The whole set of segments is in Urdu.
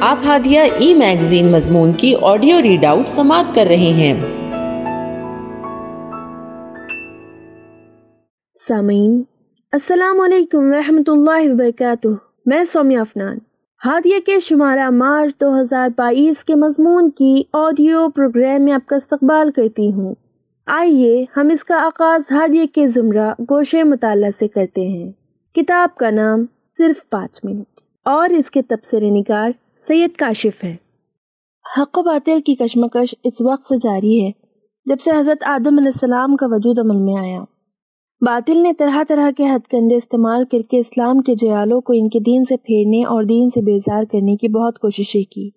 آپ ہادیہ ای میگزین مضمون کی آڈیو ریڈ آؤٹ سماعت کر رہے ہیں۔ سامعین، السلام علیکم ورحمۃ اللہ وبرکاتہ۔ میں سومیہ افنان۔ ہادیہ کے شمارہ مارچ دو ہزار بائیس کے مضمون کی آڈیو پروگرام میں آپ کا استقبال کرتی ہوں۔ آئیے ہم اس کا آغاز ہادیہ کے زمرہ گوشے مطالعہ سے کرتے ہیں۔ کتاب کا نام صرف پانچ منٹ اور اس کے تبصرے نگار سید کاشف ہے۔ حق و باطل کی کشمکش اس وقت سے جاری ہے جب سے حضرت آدم علیہ السلام کا وجود عمل میں آیا۔ باطل نے طرح طرح کے ہتھ کنڈے استعمال کر کے اسلام کے جیالوں کو ان کے دین سے پھیرنے اور دین سے بیزار کرنے کی بہت کوششیں کی۔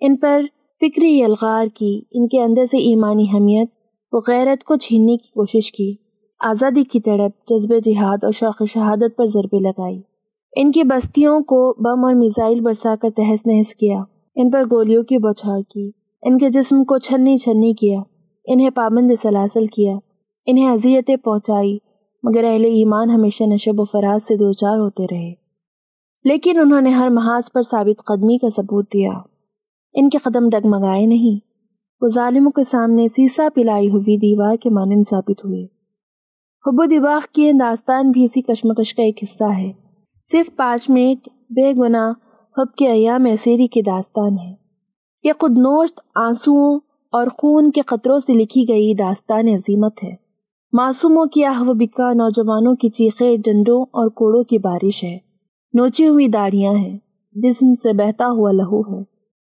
ان پر فکری الغار کی، ان کے اندر سے ایمانی حمیت و غیرت کو چھیننے کی کوشش کی۔ آزادی کی تڑپ جذب جہاد اور شوق شہادت پر ضربے لگائی۔ ان کی بستیوں کو بم اور میزائل برسا کر تہس نہس کیا، ان پر گولیوں کی بوچھار کی، ان کے جسم کو چھنی چھنی کیا، انہیں پابند سلاسل کیا، انہیں اذیتیں پہنچائی، مگر اہل ایمان ہمیشہ نشب و فراز سے دوچار ہوتے رہے۔ لیکن انہوں نے ہر محاذ پر ثابت قدمی کا ثبوت دیا۔ ان کے قدم ڈگمگائے نہیں۔ وہ ظالموں کے سامنے سیسا پلائی ہوئی دیوار کے مانند ثابت ہوئے۔ حب و دباغ کی داستان بھی اسی کشمکش کا ایک حصہ ہے۔ صرف پانچ منٹ بے گناہ حب کے ایام اسیری کی داستان ہے۔ یہ خود نوشت، آنسوؤں اور خون کے قطروں سے لکھی گئی داستان عظیمت ہے۔ معصوموں کی آہ و بکا، نوجوانوں کی چیخے ڈنڈوں اور کوڑوں کی بارش ہے۔ نوچی ہوئی داڑیاں ہیں، جسم سے بہتا ہوا لہو ہے۔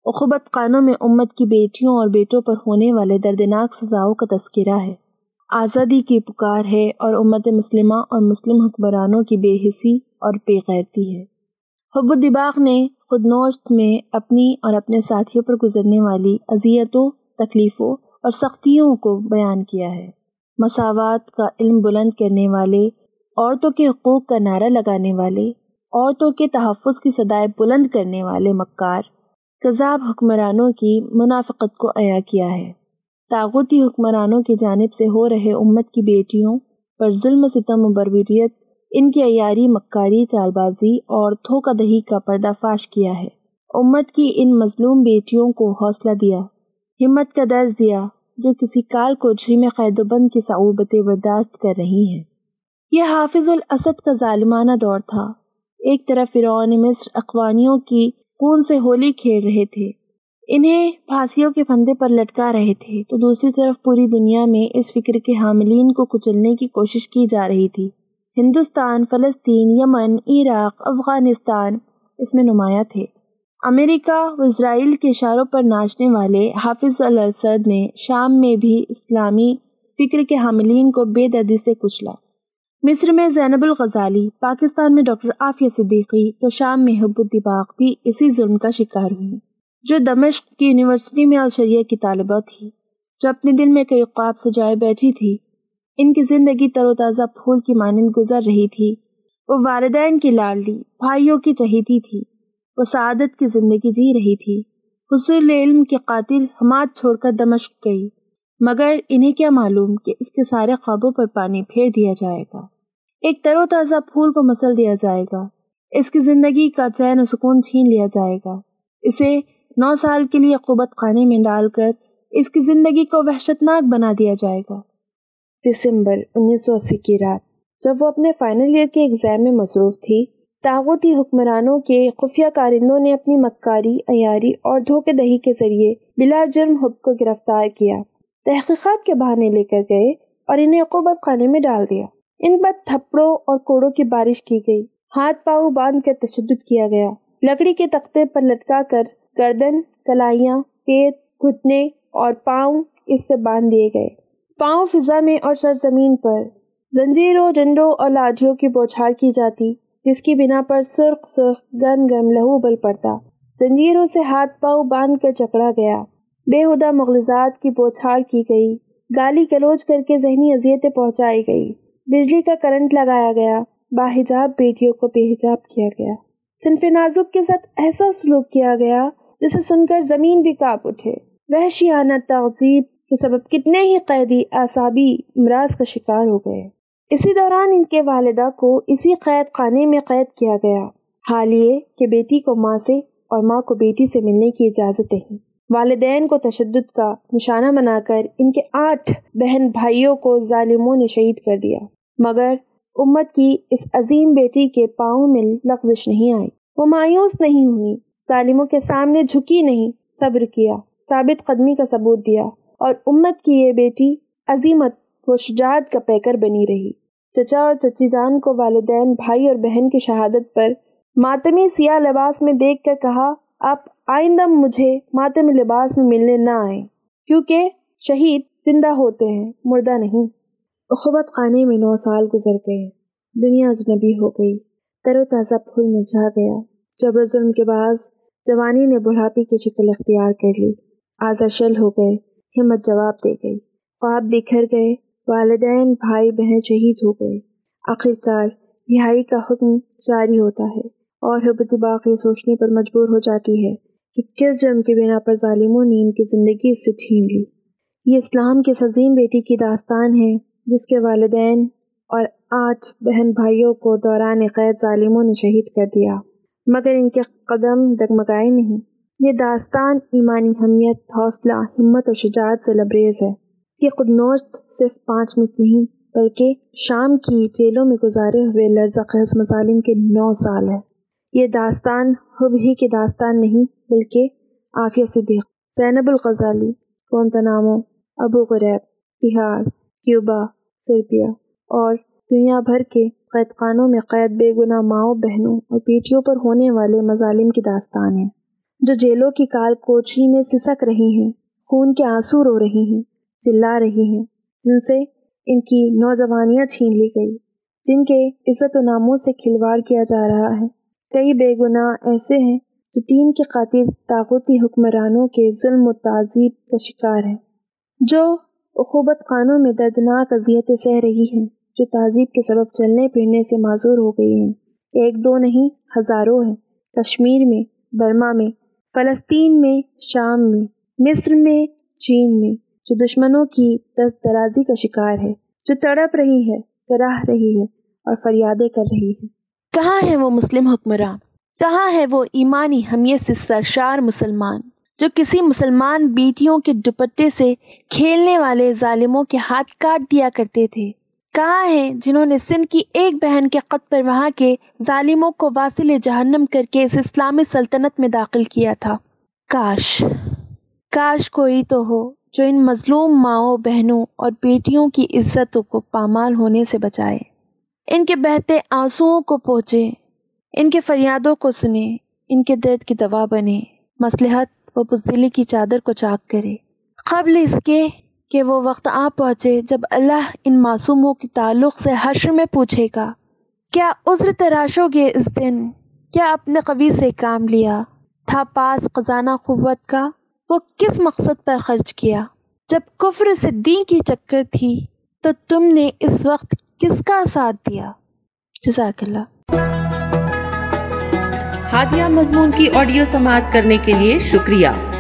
اخبت قانوں میں امت کی بیٹیوں اور بیٹوں پر ہونے والے دردناک سزاؤں کا تذکرہ ہے۔ آزادی کی پکار ہے اور امت مسلمہ اور مسلم حکمرانوں کی بے حسی اور بے غیرتی ہے۔ حب الدباغ نے خود نوشت میں اپنی اور اپنے ساتھیوں پر گزرنے والی اذیتوں، تکلیفوں اور سختیوں کو بیان کیا ہے۔ مساوات کا علم بلند کرنے والے، عورتوں کے حقوق کا نعرہ لگانے والے، عورتوں کے تحفظ کی صدائے بلند کرنے والے مکار، کذاب حکمرانوں کی منافقت کو عیا کیا ہے۔ تاغوتی حکمرانوں کی جانب سے ہو رہے امت کی بیٹیوں پر ظلم و ستم و بربریت ان کی عیاری مکاری چال بازی اور تھوکا دہی کا پردہ فاش کیا ہے۔ امت کی ان مظلوم بیٹیوں کو حوصلہ دیا، ہمت کا درز دیا جو کسی کال کو میں قید و بند کی صعوبتیں برداشت کر رہی ہیں۔ یہ حافظ الاسد کا ظالمانہ دور تھا۔ ایک طرف فرعون مصر اقوانیوں کی خون سے ہولی کھیل رہے تھے، انہیں پھانسیوں کے فندے پر لٹکا رہے تھے، تو دوسری طرف پوری دنیا میں اس فکر کے حاملین کو کچلنے کی کوشش کی جا رہی تھی۔ ہندوستان، فلسطین، یمن، عراق، افغانستان، اس میں نمایاں تھے۔ امریکہ و اسرائیل کے اشاروں پر ناچنے والے حافظ الاسد نے شام میں بھی اسلامی فکر کے حاملین کو بے دردی سے کچلا۔ مصر میں زینب الغزالی، پاکستان میں ڈاکٹر عافیہ صدیقی تو شام میں حب الدباغ بھی اسی ظلم کا شکار ہوئی جو دمشق کی یونیورسٹی میں الشریعہ کی طالبہ تھی، جو اپنے دل میں کئی خواب سجائے بیٹھی تھی ان کی زندگی تر و تازہ پھول کی مانند گزر رہی تھی۔ وہ والدین کی لاڈلی، بھائیوں کی چہیتی تھی۔ وہ سعادت کی زندگی جی رہی تھی۔ حصول علم کے قاتل حماد چھوڑ کر دمشق گئی۔ مگر انہیں کیا معلوم کہ اس کے سارے خوابوں پر پانی پھیر دیا جائے گا۔ ایک تر و تازہ پھول کو مسل دیا جائے گا۔ اس کی زندگی کا چین و سکون چھین لیا جائے گا۔ اسے نو سال کے لیے قوبت خانے میں ڈال کر اس کی زندگی کو وحشتناک بنا دیا جائے گا۔ دسمبر انیس سو اسی کی رات۔ جب وہ اپنے فائنل ایئر کے ایگزام میں مصروف تھی تاغوتی حکمرانوں کے خفیہ کارندوں نے اپنی مکاری، عیاری اور دھوکے دہی کے ذریعے بلا جرم حب کو گرفتار کیا۔ تحقیقات کے بہانے لے کر گئے اور انہیں عقوبت خانے میں ڈال دیا۔ ان پر تھپڑوں اور کوڑوں کی بارش کی گئی۔ ہاتھ پاؤں باندھ کر تشدد کیا گیا۔ لکڑی کے تختے پر لٹکا کر گردن، کلائیاں پیٹ گھٹنے اور پاؤں اس سے باندھ دیے گئے۔ پاؤں فضا میں اور سرزمین پر۔ زنجیروں، ڈنڈوں اور لاٹھیوں کی بوچھار کی جاتی، جس کی بنا پر سرخ سرخ گن گن لہو بل پڑتا۔ زنجیروں سے ہاتھ پاؤں باندھ کر چکڑا گیا۔ بے ہدا مغلزات کی بوچھار کی گئی۔ گالی گلوچ کر کے ذہنی اذیتیں پہنچائی گئی۔ بجلی کا کرنٹ لگایا گیا۔ باحجاب بیٹیوں کو بے حجاب کیا گیا۔ صنف نازک کے ساتھ ایسا سلوک کیا گیا جسے سن کر زمین بھی کاپ اٹھے۔ وحشیانہ تہذیب کے سبب کتنے ہی قیدی اعصابی امراض کا شکار ہو گئے۔ اسی دوران ان کے والدہ کو اسی قید خانے میں قید کیا گیا۔ حال یہ کہ بیٹی کو ماں سے اور ماں کو بیٹی سے ملنے کی اجازت دیں والدین کو تشدد کا نشانہ بنا کر ان کے آٹھ بہن بھائیوں کو ظالموں نے شہید کر دیا۔ مگر امت کی اس عظیم بیٹی کے پاؤں میں لغزش نہیں آئی۔ وہ مایوس نہیں ہوئی۔ ظالموں کے سامنے جھکی نہیں، صبر کیا، ثابت قدمی کا ثبوت دیا۔ اور امت کی یہ بیٹی عظیمت و شجاعت کا پیکر بنی رہی۔ چچا اور چچی جان کو والدین، بھائی اور بہن کی شہادت پر ماتمی سیاہ لباس میں دیکھ کر کہا، آپ آئندہ مجھے ماتم لباس میں ملنے نہ آئیں، کیونکہ شہید زندہ ہوتے ہیں، مردہ نہیں۔ اخبت خانے میں نو سال گزر گئے، دنیا اجنبی ہو گئی۔ تر و تازہ پھول مرجھا گیا۔ جب ظلم کے بعد جوانی نے بڑھاپی کی شکل اختیار کر لی آزا شل ہو گئے۔ ہمت جواب دے گئی۔ خواب بکھر گئے، والدین بھائی بہن شہید ہو گئے۔ آخرکار رہائی کا حکم جاری ہوتا ہے اور حبت باقی سوچنے پر مجبور ہو جاتی ہے کہ کس جرم کے بنا پر ظالموں نے ان کی زندگی اس سے چھین لی۔ یہ اسلام کے عظیم بیٹی کی داستان ہے، جس کے والدین اور آٹھ بہن بھائیوں کو دوران قید ظالموں نے شہید کر دیا۔ مگر ان کے قدم ڈگمگائے نہیں۔ یہ داستان ایمانی حمیت حوصلہ، ہمت اور شجاعت سے لبریز ہے۔ یہ خودنوشت صرف پانچ منٹ نہیں، بلکہ شام کی جیلوں میں گزارے ہوئے لرزہ خیز مظالم کے نو سال ہے یہ داستان حب ہی کی داستان نہیں، بلکہ عافیہ صدیق، زینب الغزالی کونتنامو ابو غریب، تہاڑ، کیوبا سربیا اور دنیا بھر کے قید خانوں میں قید، بے گناہ ماؤں، بہنوں اور بیٹیوں پر ہونے والے مظالم کی داستان ہے جو جیلوں کی کال کوچی میں سسک رہی ہیں، خون کے آنسو رو رہی ہیں، چلا رہی ہیں۔ جن سے ان کی نوجوانیاں چھین لی گئی، جن کے عزت و ناموں سے کھلواڑ کیا جا رہا ہے۔ کئی بے گناہ ایسے ہیں جو دین کے قاتل طاقتی حکمرانوں کے ظلم و تعذیب کا شکار ہیں۔ جو اخوبت خانوں میں دردناک اذیتیں سہ رہی ہیں، جو تہذیب کے سبب چلنے پھرنے سے معذور ہو گئی ہیں۔ ایک دو نہیں، ہزاروں ہیں۔ کشمیر میں، برما میں فلسطین میں، شام میں، مصر میں، چین میں، جو دشمنوں کی دست درازی کا شکار ہے، جو تڑپ رہی ہے کراہ رہی ہے اور فریادیں کر رہی ہے۔ کہاں ہے وہ مسلم حکمراں کہاں ہے وہ ایمانی حمیت سے سرشار مسلمان؟ جو کسی مسلمان بیٹیوں کے دوپٹے سے کھیلنے والے ظالموں کے ہاتھ کاٹ دیا کرتے تھے۔ کہاں ہیں جنہوں نے سندھ کی ایک بہن کے قط پر وہاں کے ظالموں کو واصل جہنم کر کے اس اسلامی سلطنت میں داخل کیا تھا؟ کاش۔ کاش کوئی تو ہو جو ان مظلوم ماؤں، بہنوں اور بیٹیوں کی عزتوں کو پامال ہونے سے بچائے۔ ان کے بہتے آنسوؤں کو پہنچے ان کے فریادوں کو سنے، ان کے درد کی دوا بنے، مصلحت و بزدلی کی چادر کو چاک کرے۔ قبل اس کے کہ وہ وقت آ پہنچے جب اللہ ان معصوموں کے تعلق سے حشر میں پوچھے گا، کیا عذر تراشو گے اس دن؟ کیا اپنے قوی سے کام لیا؟ تھا پاس خزانہ قوت کا، وہ کس مقصد پر خرچ کیا؟ جب کفر سے دین کی چکر تھی تو تم نے اس وقت کس کا ساتھ دیا؟ جزاک اللہ۔ ہادیہ مضمون کی آڈیو سماعت کرنے کے لیے شکریہ۔